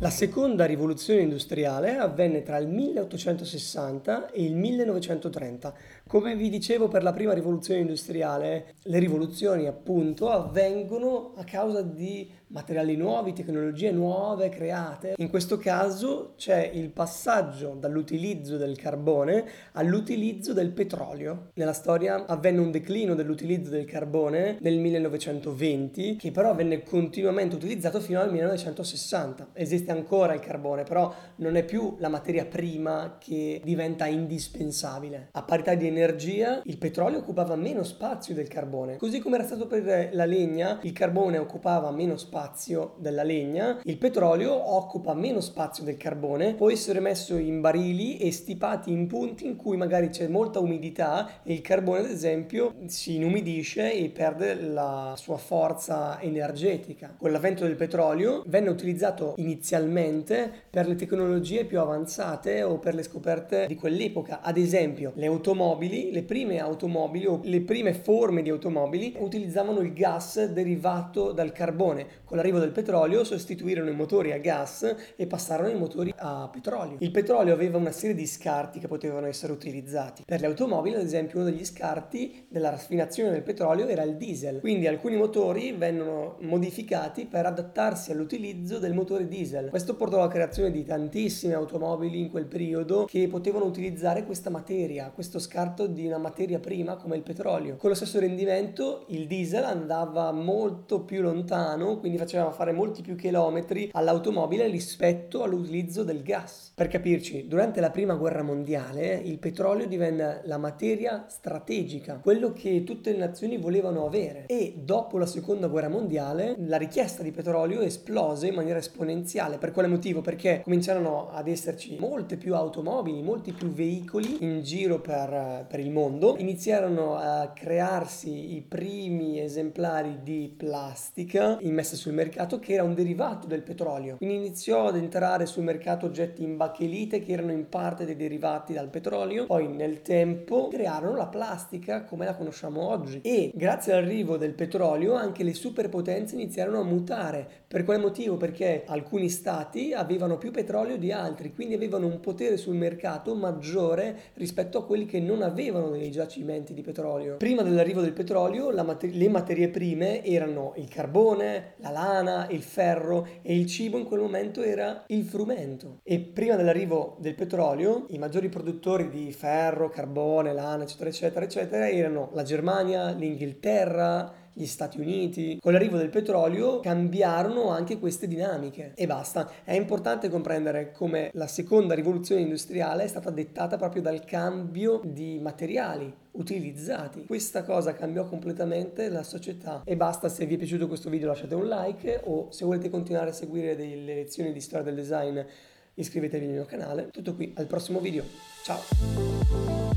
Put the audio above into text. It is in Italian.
La seconda rivoluzione industriale avvenne tra il 1860 e il 1930. Come vi dicevo per la prima rivoluzione industriale, le rivoluzioni appunto avvengono a causa di materiali nuovi, tecnologie nuove create. In questo caso c'è il passaggio dall'utilizzo del carbone all'utilizzo del petrolio. Nella storia avvenne un declino dell'utilizzo del carbone nel 1920, che però venne continuamente utilizzato fino al 1960. Esiste ancora il carbone, però non è più la materia prima che diventa indispensabile. A parità di energia, il petrolio occupava meno spazio del carbone, così come era stato per la legna, il carbone occupava meno spazio della legna, il petrolio occupa meno spazio del carbone, può essere messo in barili e stipati in punti in cui magari c'è molta umidità e il carbone ad esempio si inumidisce e perde la sua forza energetica. Con l'avvento del petrolio venne utilizzato inizialmente per le tecnologie più avanzate o per le scoperte di quell'epoca, ad esempio le automobili, le prime automobili o le prime forme di automobili utilizzavano il gas derivato dal carbone con l'arrivo del petrolio sostituirono i motori a gas e passarono ai motori a petrolio. Il petrolio aveva una serie di scarti che potevano essere utilizzati. Per le automobili, ad esempio, uno degli scarti della raffinazione del petrolio era il diesel. Quindi alcuni motori vennero modificati per adattarsi all'utilizzo del motore diesel. Questo portò alla creazione di tantissime automobili in quel periodo che potevano utilizzare questa materia, questo scarto di una materia prima come il petrolio. Con lo stesso rendimento il diesel andava molto più lontano, quindi faceva fare molti più chilometri all'automobile rispetto all'utilizzo del gas. Per capirci, durante la prima guerra mondiale il petrolio divenne la materia strategica, quello che tutte le nazioni volevano avere e dopo la seconda guerra mondiale la richiesta di petrolio esplose in maniera esponenziale. Per quale motivo? Perché cominciarono ad esserci molte più automobili, molti più veicoli in giro per, per il mondo, iniziarono a crearsi i primi esemplari di plastica immesse sul mercato che era un derivato del petrolio. Quindi iniziò ad entrare sul mercato oggetti in bacchelite che erano in parte dei derivati dal petrolio, poi nel tempo crearono la plastica come la conosciamo oggi e grazie all'arrivo del petrolio anche le superpotenze iniziarono a mutare. Per quale motivo? Perché alcuni stati avevano più petrolio di altri, quindi avevano un potere sul mercato maggiore rispetto a quelli che non avevano dei giacimenti di petrolio. Prima dell'arrivo del petrolio mater- le materie prime erano il carbone, la lana, il ferro e il cibo in quel momento era il frumento. E prima dell'arrivo del petrolio, i maggiori produttori di ferro, carbone, lana, eccetera, eccetera, eccetera, erano la Germania, l'Inghilterra, gli Stati Uniti. Con l'arrivo del petrolio cambiarono anche queste dinamiche e basta. È importante comprendere come la seconda rivoluzione industriale è stata dettata proprio dal cambio di materiali utilizzati. Questa cosa cambiò completamente la società e basta se vi è piaciuto questo video lasciate un like o se volete continuare a seguire delle lezioni di storia del design iscrivetevi al mio canale. Tutto qui, al prossimo video. Ciao!